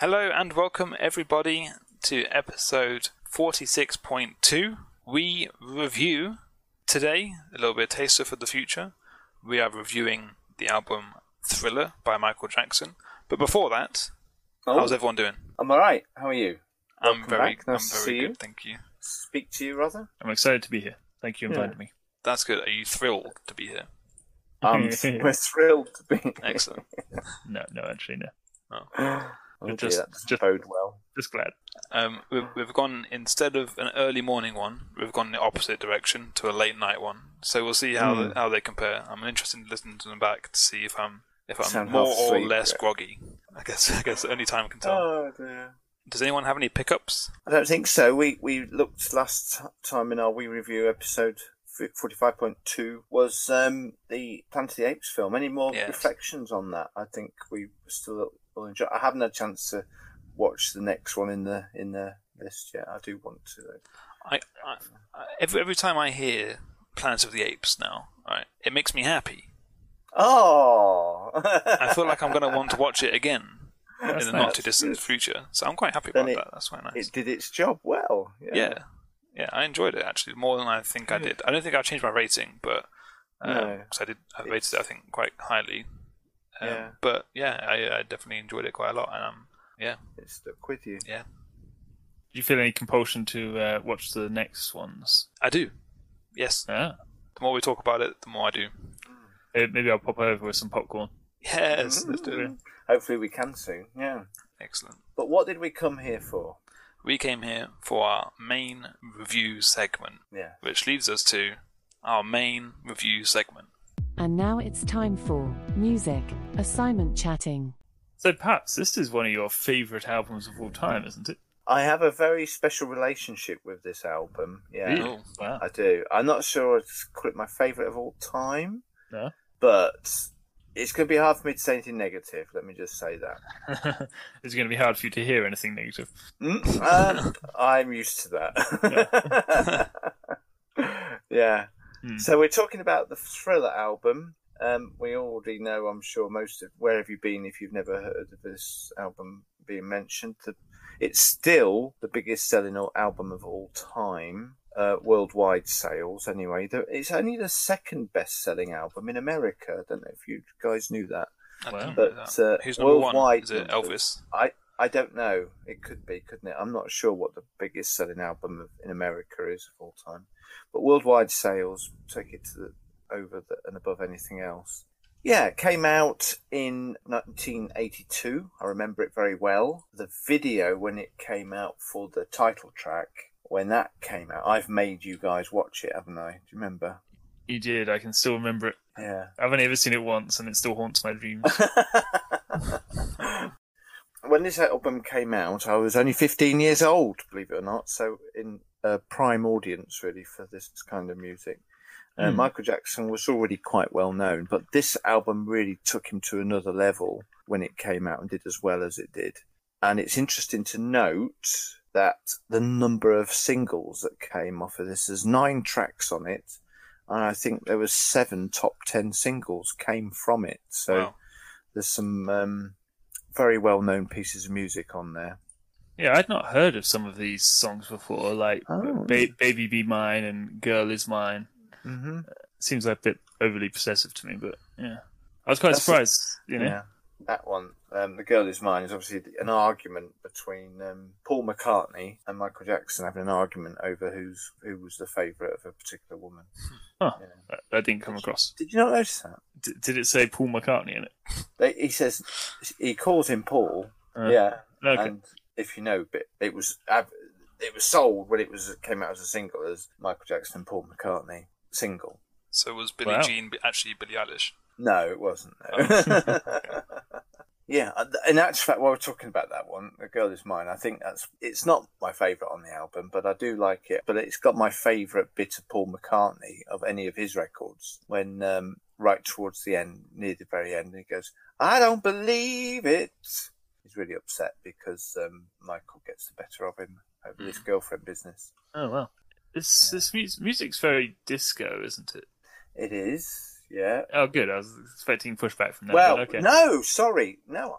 Hello and welcome everybody to episode 46.2. We review today a little bit of taster for the future. We are reviewing the album Thriller by Michael Jackson. But before that, Oh, how's everyone doing? I'm all right. How are you? I'm Welcome very, back. I'm to very see good, you. thank you. Speak to you, rather. I'm excited to be here. Thank you for Yeah. inviting me. That's good. Are you thrilled to be here? Um, we're thrilled to be. Excellent. No, no, actually, no. oh dear, Just- that just- bode well. Just glad. Um, we've, we've gone instead of an early morning one, we've gone the opposite direction to a late night one. So we'll see how Hmm. how they compare. I'm interested in listening to them back to see if I'm if I'm Sound more or asleep, less yeah. groggy. I guess I guess only time can tell. Oh dear. Does anyone have any pickups? I don't think so. We we looked last time in our we review episode forty five point two was um, the Planet of the Apes film. Any more Yes. reflections on that? I think we still will enjoy. I haven't had a chance to watch the next one in the in the list yet. I do want to. I, I, I every every time I hear Planet of the Apes now, right, it makes me happy. Oh, I feel like I'm going to want to watch it again That's in the nice. not too distant future. So I'm quite happy Then about it- that. That's quite nice. It did its job well. yeah. yeah, I enjoyed it actually more than I think I did. I don't think I changed my rating, but um, No. 'cause I did I rated it I think quite highly. Um, Yeah. But yeah, I, I definitely enjoyed it quite a lot, and um, yeah, It stuck with you. yeah, Do you feel any compulsion to uh, watch the next ones? I do. Yes, Yeah. the more we talk about it, the more I do. Uh, Maybe I'll pop over with some popcorn. Yes, let's do it. Hopefully we can soon. Yeah. Excellent. But what did we come here for? We came here for our main review segment, Yeah. which leads us to our main review segment. And now it's time for music assignment chatting. So perhaps this is one of your favourite albums of all time, isn't it? I have a very special relationship with this album. Yeah. Really? Oh. Wow. I do. I'm not sure I'd call it my favourite of all time, No. but it's going to be hard for me to say anything negative. Let me just say that. it's going to be hard for you to hear anything negative. Mm, um, I'm used to that. yeah. Hmm. So we're talking about the Thriller album. Um, we already know, I'm sure, most of where have you been if you've never heard of this album being mentioned. The, it's still the biggest selling album of all time, uh, worldwide sales. Anyway, The- it's only the second best selling album in America. I don't know if you guys knew that. I Wow. didn't know But that. uh, Who's number one? worldwide Is it Elvis? I I don't know. It could be, couldn't it? I'm not sure what the biggest selling album of, in America is of all time, but worldwide sales take it to the, over the, and above anything else. Yeah, it came out in 1982. I remember it very well. The video when it came out for the title track, when that came out, I've made you guys watch it, haven't I? Do you remember? You did. I can still remember it. Yeah. I've only ever seen it once, and it still haunts my dreams. when this album came out, I was only 15 years old, believe it or not. So in a prime audience, really, for this kind of music. Uh, Hmm. Michael Jackson was already quite well known, but this album really took him to another level when it came out and did as well as it did. And it's interesting to note that the number of singles that came off of this, there's nine tracks on it, and I think there was seven top ten singles came from it. So Wow. there's some um, very well known pieces of music on there. yeah, I'd not heard of some of these songs before, like Oh. ba- "Baby Be Mine" and "Girl Is Mine." Mm-hmm. Seems like a bit overly possessive to me, but yeah, I was quite That's- surprised. You know, Yeah, that one, um, "The Girl Is Mine," is obviously an argument between um, Paul McCartney and Michael Jackson having an argument over who's who was the favourite of a particular woman. Huh. Yeah. that, that didn't come across. Did you not notice that? D- did it say Paul McCartney in it? They, he says he calls him Paul. Uh, yeah, Okay. and if you know, but it was it was sold when it was came out as a single as Michael Jackson and Paul McCartney single. So was Billie Wow. Jean actually Billie Eilish? No, it wasn't. No. yeah, uh, in actual fact, while we're talking about that one, "The Girl Is Mine," I think that's it's not my favourite on the album, but I do like it. But it's got my favourite bit of Paul McCartney of any of his records when um, right towards the end, near the very end, he goes, "I don't believe it." He's really upset because um, Michael gets the better of him over this girlfriend business. Oh well, this this mu- music's very disco, isn't it? It is, yeah. Oh, good. I was expecting pushback from that. Well, okay. no, sorry, no.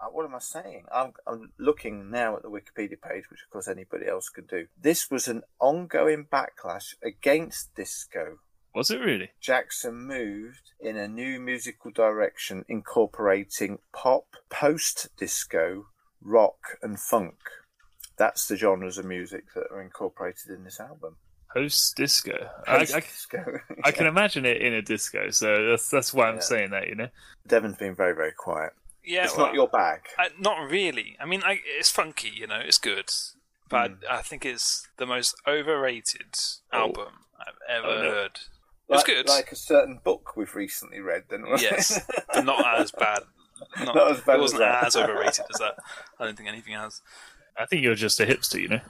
uh, what am I saying? I'm, I'm looking now at the Wikipedia page, which of course anybody else could do. This was an ongoing backlash against disco. Was it really? Jackson moved in a new musical direction incorporating pop, post disco, rock, and funk. That's the genres of music that are incorporated in this album. Post disco. I, I, Post-disco. I can imagine it in a disco, so that's that's why I'm Yeah. saying that. You know. Devon's been very, very quiet. Yeah, it's well, not your bag. I, not really. I mean, I, it's funky, you know, it's good, but Hmm. I think it's the most overrated Oh. album I've ever Oh, no. heard. It's Like, good, Like a certain book we've recently read, then. yes, but not as bad. Not, Not as bad it wasn't that. as overrated as that. I don't think anything has. I think you're just a hipster, you know.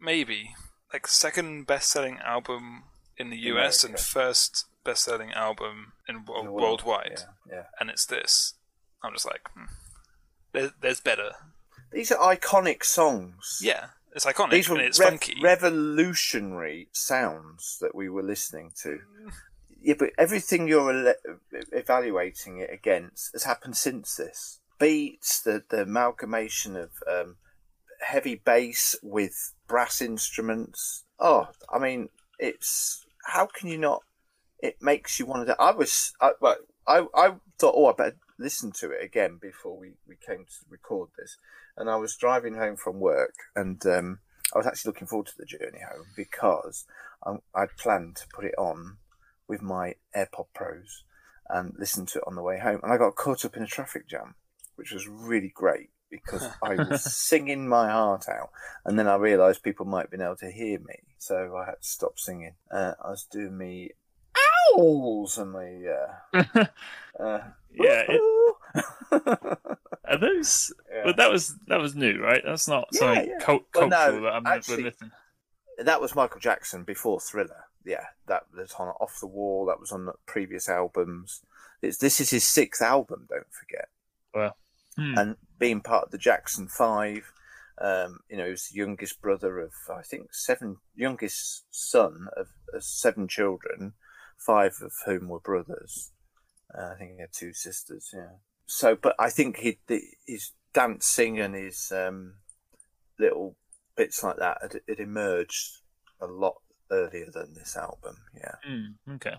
Maybe like second best-selling album in the US and first best-selling album in, In world. worldwide, Yeah, yeah. and it's this. I'm just like, hmm. there's, there's better. These are iconic songs. Yeah, it's iconic These were and it's rev- funky. revolutionary sounds that we were listening to. Yeah, but everything you're ele- evaluating it against has happened since this. Beats, the, the amalgamation of um, heavy bass with brass instruments. Oh, I mean, it's how can you not? It makes you want to. I was, I, I, I thought, oh, I better listen to it again before we, we came to record this. And I was driving home from work, and um, I was actually looking forward to the journey home because I, I'd planned to put it on with my AirPod Pros and listen to it on the way home. And I got caught up in a traffic jam, which was really great because I was singing my heart out. And then I realised people might have been able to hear me. So I had to stop singing. Uh, I was doing me owls and my. Uh, uh, yeah. It, yeah. are those? But that was that was new, right? That's not Yeah, something yeah. cult- Well, cultural no, that I'm actually- missing. that was Michael Jackson before Thriller. Yeah, that was on Off the Wall. That was on the previous albums. It's, this is his sixth album. Don't forget, Well, hmm. and being part of the Jackson Five. Um, you know, he was the youngest brother of I think seven, youngest son of, of seven children, five of whom were brothers. Uh, I think he had two sisters. Yeah. So, but I think he the, his dancing and his um, little bits like that it, had emerged a lot earlier than this album. Yeah. Hmm, okay.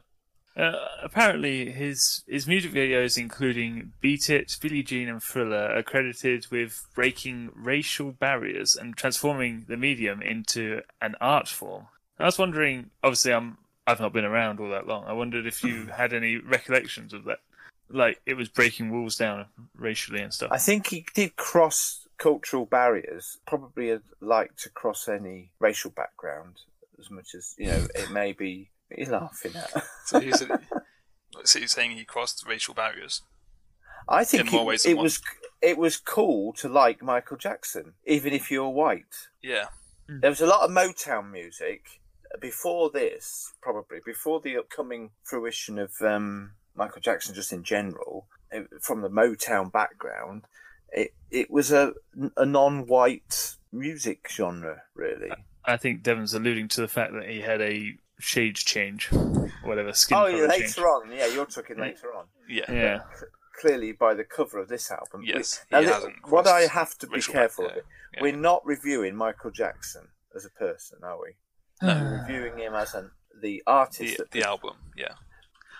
Uh, apparently, his his music videos, including "Beat It," "Billie Jean," and "Thriller," are credited with breaking racial barriers and transforming the medium into an art form. I was wondering. Obviously, I'm I've not been around all that long. I wondered if you had any recollections of that, like it was breaking walls down racially and stuff. I think he did cross cultural barriers. Probably had liked to cross any racial background as much as you know. It may be. What are you laughing at? So he's, so he's saying he crossed racial barriers. I think In more it, ways than it one. was it was cool to like Michael Jackson, even if you're white. Yeah, There was a lot of Motown music before this, probably before the upcoming fruition of um, Michael Jackson, just in general, eh, from the Motown background. It it was a a non-white music genre, really. I think Devon's alluding to the fact that he had a shade change, whatever skin Oh, color yeah, later change. on, yeah, you're talking later on. yeah, Yeah. Clearly, by the cover of this album, Yes, Now, he hasn't what I have to be careful back- of, it, yeah, yeah. we're not reviewing Michael Jackson as a person, are we? No, we're reviewing him as an the artist. the, the album. Yeah,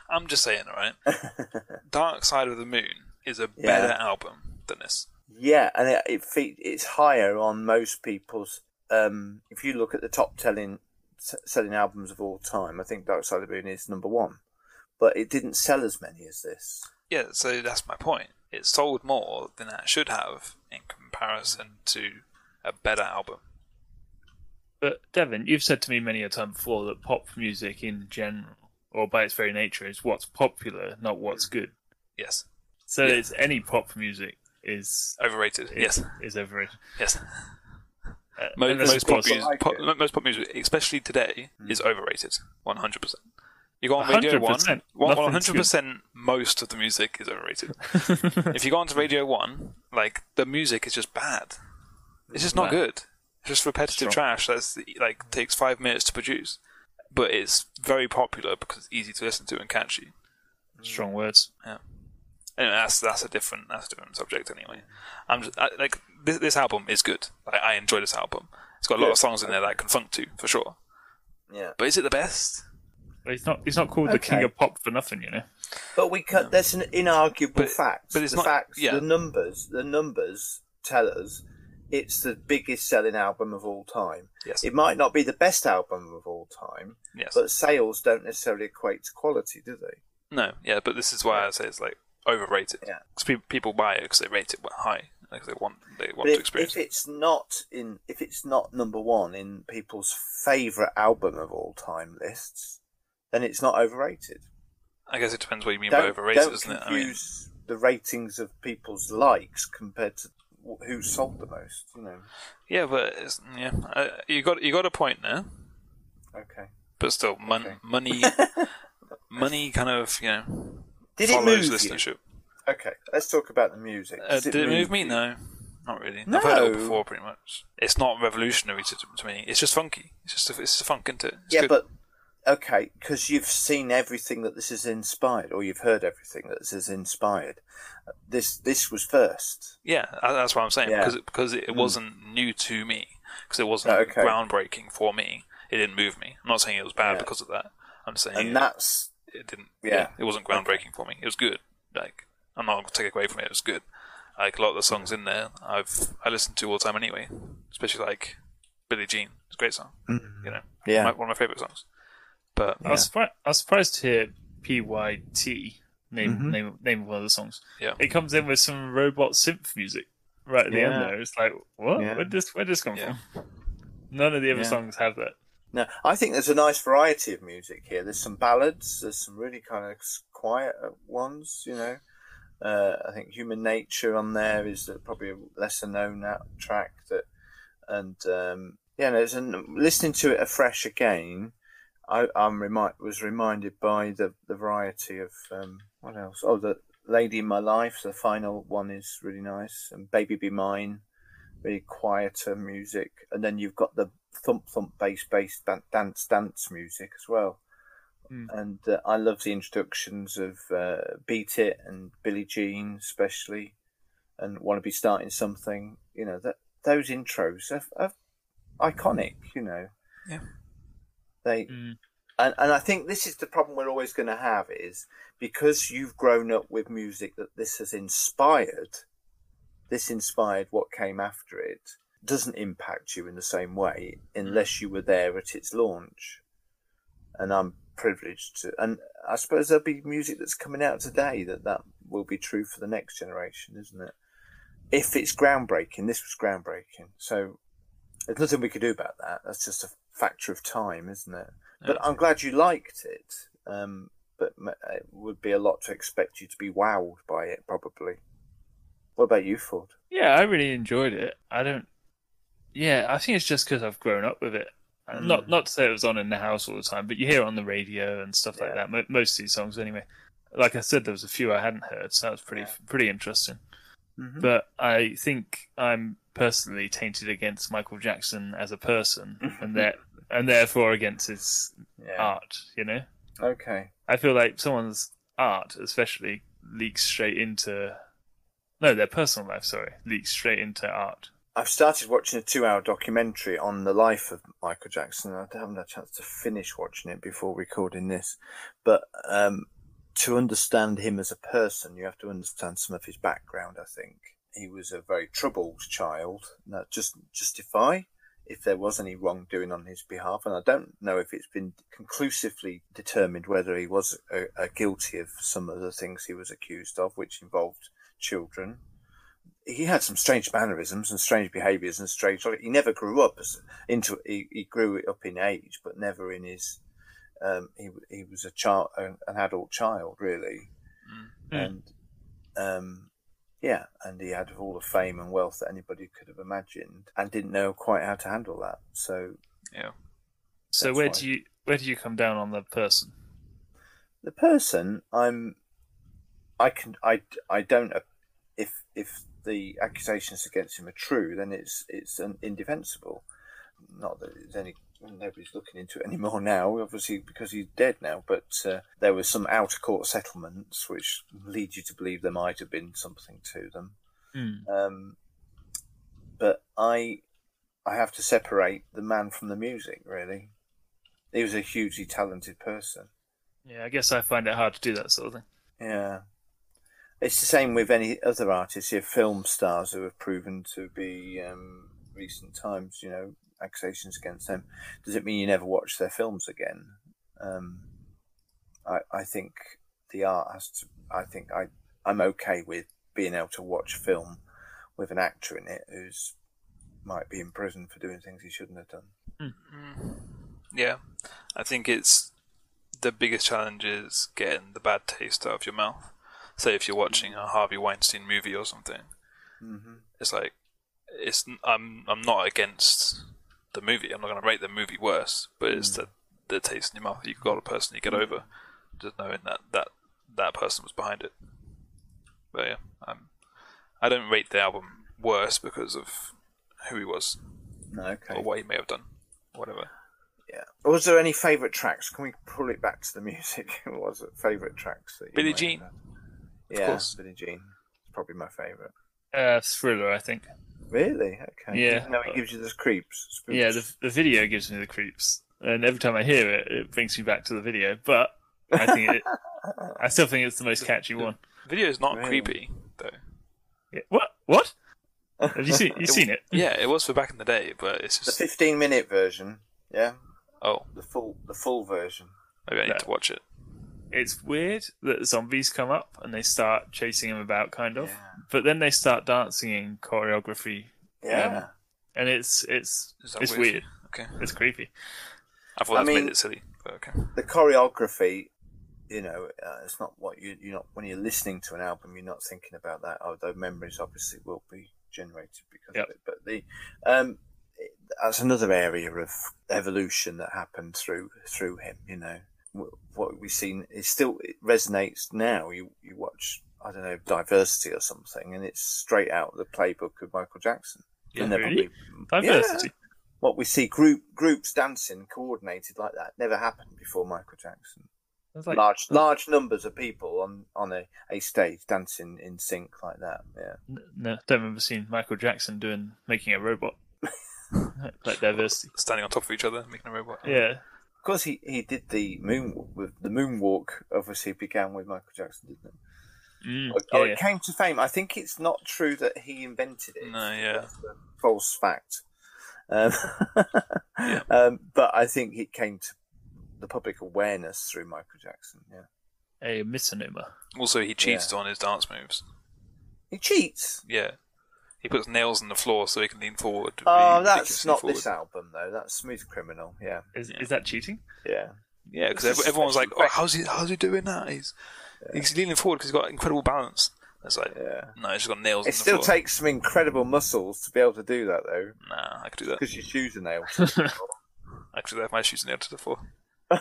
I'm just saying, all right. Dark Side of the Moon is a Yeah. better album than this. Yeah, and it, it fe- it's higher on most people's. Um, if you look at the top telling, s- selling albums of all time, I think Dark Side of the Moon is number one, but it didn't sell as many as this. Yeah, so that's my point. It sold more than it should have in comparison to a better album. But Devon, you've said to me many a time before that pop music in general, or by its very nature, is what's popular, not what's mm. good. Yes, So Yeah. it's any pop music is overrated. is, Yes, is overrated. yes. Uh, Most, unless, most pop, music, like pop, most pop music, especially today, is overrated. One hundred percent. You go on Radio One. 100%. One Nothing's hundred percent. Most of the music is overrated. if you go onto Radio One, like the music is just bad. It's just not Wow. good. It's just repetitive Strong. trash that's like takes five minutes to produce, but it's very popular because it's easy to listen to and catchy. strong words. Anyway, that's that's a different that's a different subject. Anyway, I'm just I, like this, this album is good. I, I enjoy this album. It's got a lot Good. of songs in there that I can funk to for sure. Yeah. But is it the best? But he's not. He's not called the king Okay. of pop for nothing, you know. But we can There's an inarguable But- fact. but it's the not- facts. yeah. The numbers. The numbers tell us it's the biggest selling album of all time. Yes. It might not be the best album of all time, yes. but sales don't necessarily equate to quality, do they? no. Yeah. But this is why I say it's like overrated. Yeah. Because people people buy it because they rate it high. Like they want they want But to if, experience if it's not in, if it's not number one in people's favourite album of all time lists, then it's not overrated. I guess it depends what you mean by Don't, overrated, don't doesn't it? I mean, the ratings of people's likes compared to who sold the most. You know. yeah, but it's, yeah, uh, you got you got a point there. Okay. But still, mon- Okay. money, money, kind of you know Did it follows move you? listenership. Okay, let's talk about the music. Uh, Does did it move me? you? No, not really. I've heard it all No. before, pretty much. It's not revolutionary to, to me. It's just funky. It's just a, it's just a funk, isn't it? It's Yeah, good. but okay, because you've seen everything that this has inspired, or you've heard everything that this has inspired. This this was first. yeah, tha- that's what I'm saying Yeah. because it, because it wasn't new to me because it wasn't Oh, okay. groundbreaking for me. It didn't move me. I'm not saying it was bad Yeah. because of that. I'm saying and it, that's it didn't. Yeah. Yeah. it wasn't groundbreaking for me. It was good. Like I'm not gonna take away from it. It was good. Like a lot of the songs in there, I've I listen to all the time anyway. Especially like Billie Jean. It's a great song. You know, yeah. my, one of my favorite songs. But I was, surpri- I was surprised to hear PYT name Mm-hmm. name name of one of the songs. Yeah. It comes in with some robot synth music right at the end there. It's like, what? Yeah. Where'd this where this come Yeah. from? None of the other Yeah. songs have that. No, I think there's a nice variety of music here. There's some ballads. There's some really kind of quiet ones. You know, uh, I think Human Nature on there is probably a lesser known track. That, and um, yeah, there's an, listening to it afresh again. I remi- was reminded by the the variety of um, what else? Oh, the Lady in My Life. The final one is really nice, and Baby Be Mine quieter music, and then you've got the thump thump bass bass dan- dance dance music as well. Mm. And uh, I love the introductions of uh, Beat It and Billie Jean, especially, and Want to Be Starting Something. You know that those intros are, are iconic. You know, Yeah. they Mm. and and I think this is the problem we're always going to have is because you've grown up with music that this has inspired. This inspired what came after it doesn't impact you in the same way unless you were there at its launch. And I'm privileged to, and I suppose there'll be music that's coming out today that that will be true for the next generation, isn't it? If it's groundbreaking, this was groundbreaking. So there's nothing we could do about that. That's just a factor of time, isn't it? But I'm glad you liked it. Um, but it would be a lot to expect you to be wowed by it, probably. What about you, Ford? Yeah, I really enjoyed it. I don't. Yeah, I think it's just because I've grown up with it. Mm. Not not to say it was on in the house all the time, but you hear it on the radio and stuff like that. Mo- Most of these songs, anyway. Like I said, there was a few I hadn't heard, so that was pretty Yeah. pretty interesting. Mhm. But I think I'm personally tainted against Michael Jackson as a person, and that and therefore against his Yeah. art. You know, Okay. I feel like someone's art, especially, leaks straight into no, their personal life. Sorry, leaks straight into art. I've started watching a two-hour documentary on the life of Michael Jackson. I haven't had a chance to finish watching it before recording this, but um, to understand him as a person, you have to understand some of his background. I think he was a very troubled child. That just justify if there was any wrongdoing on his behalf, and I don't know if it's been conclusively determined whether he was uh, uh, guilty of some of the things he was accused of, which involved children he had some strange mannerisms and strange behaviours and strange. He never grew up into. He, he grew up in age, but never in his. Um, he he was a child, an, an adult child, really, Mm. and um, yeah, and he had all the fame and wealth that anybody could have imagined, and didn't know quite how to handle that. So yeah, So where fine. do you where do you come down on the person? the person I'm, I can I I don't if if the accusations against him are true, then it's it's an indefensible. Not that there's any nobody's looking into it anymore now, obviously because he's dead now. But uh, there were some out of court settlements which lead you to believe there might have been something to them. Hmm. Um, but I, I have to separate the man from the music. Really, he was a hugely talented person. Yeah, I guess I find it hard to do that sort of thing. Yeah. It's the same with any other artists, your film stars who have proven to be um, recent times, you know, accusations against them. Does it mean you never watch their films again? Um, I, I think the art has to. I think I I'm okay with being able to watch film with an actor in it who's might be in prison for doing things he shouldn't have done. Yeah, I think it's the biggest challenge is getting the bad taste out of your mouth. Say if you're watching a Harvey Weinstein movie or something, Mm-hmm. it's like it's I'm I'm not against the movie. I'm not going to rate the movie worse, but it's the the taste in your mouth you've got a person you get over, just knowing that that that person was behind it. But yeah, um, I don't rate the album worse because of who he was No, okay. or what he may have done, whatever. Yeah. Was there any favourite tracks? Can we pull it back to the music? was it? Favourite tracks? That Billie Jean. have had? Yeah, course. Billie Jean. It's probably my favourite. Uh, thriller, I think. Really? Okay. Yeah. No, it gives you the creeps. Spooks. Yeah, the, the video gives me the creeps, and every time I hear it, it brings me back to the video. But I think it, I still think it's the most catchy one. Video is not Really? creepy though. Yeah. What? What? Have you seen? You seen it? Yeah, it was for back in the day, but it's the 15 minute version. Yeah. oh, The full the full version. maybe I need No. to watch it. It's weird that zombies come up and they start chasing him about, kind of, Yeah. but then they start dancing in choreography, Yeah. and it's it's it's weird? weird. Okay, It's creepy. I thought I that made it silly, but okay. The choreography, you know, uh, it's not what you you're not when you're listening to an album, you're not thinking about that. Although memories obviously will be generated because Yep. of it. But the um, that's another area of evolution that happened through through him. You know, Wh- what we've seen is still it resonates now. You you watch. I don't know, Diversity or something, and it's straight out of the playbook of Michael Jackson. Yeah, And really? probably- Diversity. what we see group groups dancing coordinated like that never happened before Michael Jackson. Like large large numbers of people on on a, a stage dancing in sync like that. Yeah. no, don't remember seeing Michael Jackson doing making a robot like Diversity. Standing on top of each other, making a robot. Yeah, Of course, he, he did the moon with the moonwalk. Obviously, began with Michael Jackson, didn't it? Mm, Oh, yeah, yeah. it came to fame. I think it's not true that he invented it. No, yeah. That's a false fact. Um, um, but I think it came to the public awareness through Michael Jackson. Yeah. a misnomer. Also, he cheated on his dance moves. He cheats. Yeah, he puts nails in the floor so he can lean forward. Oh, that's not forward. this album though. That's Smooth Criminal. Yeah, Is Yeah. is that cheating? yeah. Yeah, because This is everyone was like, "Oh, how's he? How's he doing that? He's he's leaning forward because he's got incredible balance." It's like, Yeah. no, he's got nails. It in the still floor. takes some incredible muscles to be able to do that though, Nah, I could do that. because your shoes are nailed. Actually, I have my shoes nailed to the floor.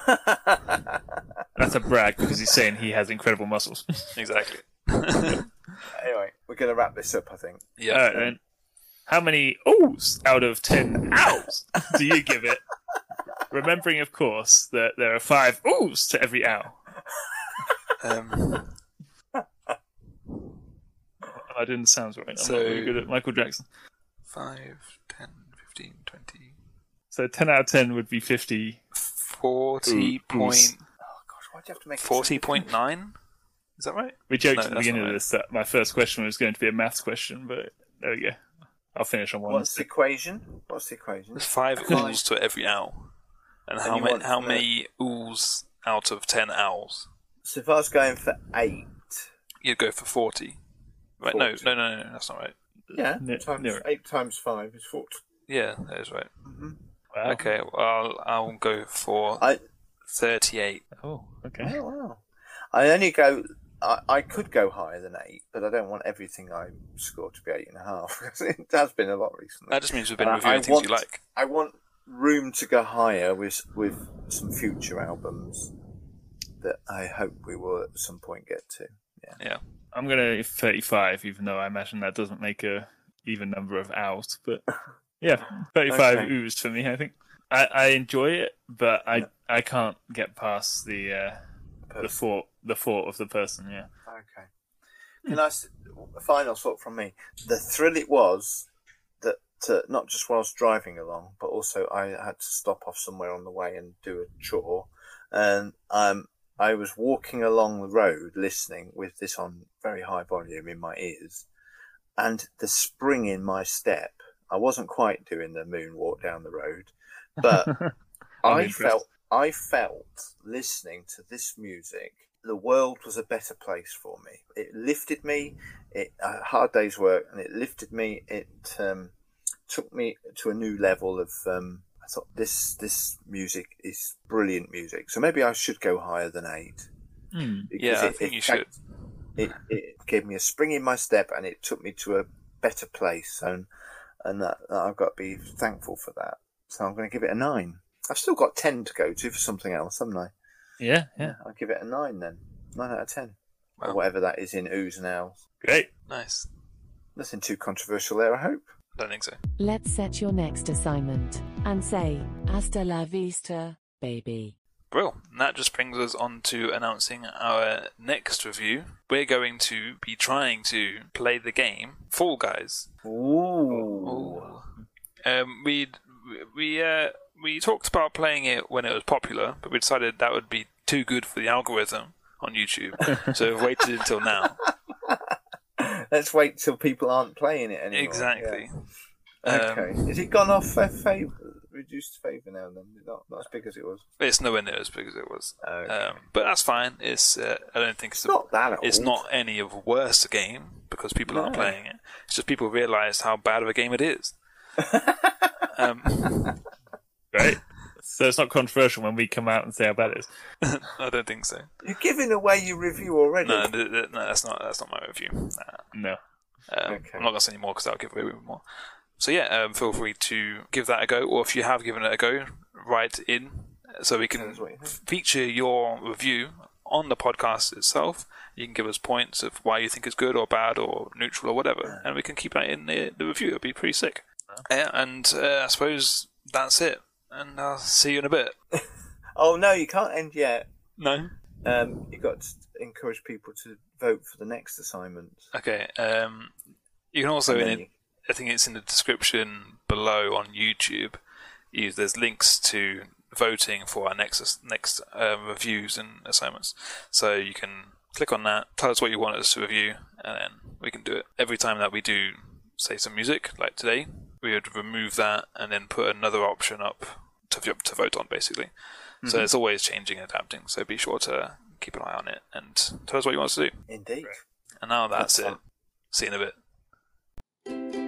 That's a brag because he's saying he has incredible muscles. Exactly. anyway, we're going to wrap this up. I think. Yeah. Alright, then. How many ohs out of ten ows do you give it? Remembering, of course, that there are five ohs to every ow. Um, I didn't sound right. I'm So- not very good at Michael Jackson. 5, 10, 15, 20, So ten out of ten would be fifty. 40 Ooh, point, Oh gosh, why'd you have to make 40.9? Is that right? We joked No, at the beginning not of right. this that my first question was going to be a maths question, but there we go. I'll finish on one. What's the equation? What's the equation? There's five ools to every owl. And how, you ma- how to- many ools out of 10 owls? So if I was going for eight, You'd go for 40. Right, no, 40. no, no, no, that's not right. yeah, Ne- times nearer. eight times five is forty. Yeah, that is right. Mm-hmm. Wow. Okay, well, I'll, I'll go for I 38. Oh, okay. oh wow. I only go. I, I could go higher than eight, but I don't want everything I score to be eight and a half. 'cause it has been a lot recently. That just means we've been And reviewing I things want- you like. I want room to go higher with with some future albums that I hope we will at some point get to. Yeah. I'm gonna 35, even though I imagine that doesn't make a even number of owls. But yeah, 35 Okay. oohs for me. I think. I, I enjoy it, but I I can't get past the uh, the thought the thought of the person. Yeah. Okay. Can I? final thought from me. The thrill it was that uh, not just whilst driving along, but also I had to stop off somewhere on the way and do a chore, and um, I was walking along the road listening with this on very high volume in my ears, and the spring in my step. I wasn't quite doing the moonwalk down the road, but I felt I felt listening to this music, the world was a better place for me. It lifted me. It a hard day's work, and it lifted me. It um, took me to a new level of. Um, I thought this this music is brilliant music. So maybe I should go higher than eight. Because Yeah, I it- think it you should. It, it gave me a spring in my step, and it took me to a better place, and and that, that I've got to be thankful for that. So I'm going to give it a nine. I've still got ten to go to for something else, haven't I? Yeah, yeah, I'll give it a nine then. Nine out of ten, Wow. or whatever that is in oohs and owls. great. Nice. Nothing too controversial there, I hope. Don't think so. Let's set your next assignment and say, Hasta la vista, baby. Well, And that just brings us on to announcing our next review. We're going to be trying to play the game Fall Guys. Ooh. Um, we we uh, we talked about playing it when it was popular, but we decided that would be too good for the algorithm on YouTube, so we've waited until now. Let's wait till people aren't playing it anymore. Exactly. Yeah. Um, Okay. Has it gone off uh, favour? Reduced favour now then? Not, not as big as it was. It's nowhere near as big as it was, Okay. um, but that's fine. It's uh, I don't think it's, it's not that old. it's not any of worse a game because people aren't playing it. It's just people realise how bad of a game it is. um, Great. so it's not controversial when we come out and say how bad it is. I don't think so. You're giving away your review already. No, th- th- no, that's not that's not my review. Nah. No. Um, Okay. I'm not gonna say any more because I'll give away even more. So yeah, um, feel free to give that a go, or if you have given it a go, write in so we can you feature your review on the podcast itself. You can give us points of why you think it's good or bad or neutral or whatever, and we can keep that in the, the review. It'll be pretty sick. Yeah, and uh, I suppose that's it. And I'll see you in a bit. Oh no, you can't end yet. No. Um, you've got to encourage people to vote for the next assignment. Okay. Um, you can also in you- I think it's in the description below on YouTube. You, there's links to voting for our next next uh, reviews and assignments, so you can click on that. Tell us what you want us to review, and then we can do it. Every time that we do, say some music, like today, we would remove that and then put another option up to to vote on, basically. So mm-hmm. it's always changing, and adapting. So be sure to keep an eye on it and tell us what you want us to do. Indeed. And now that's, That's it. See you in a bit.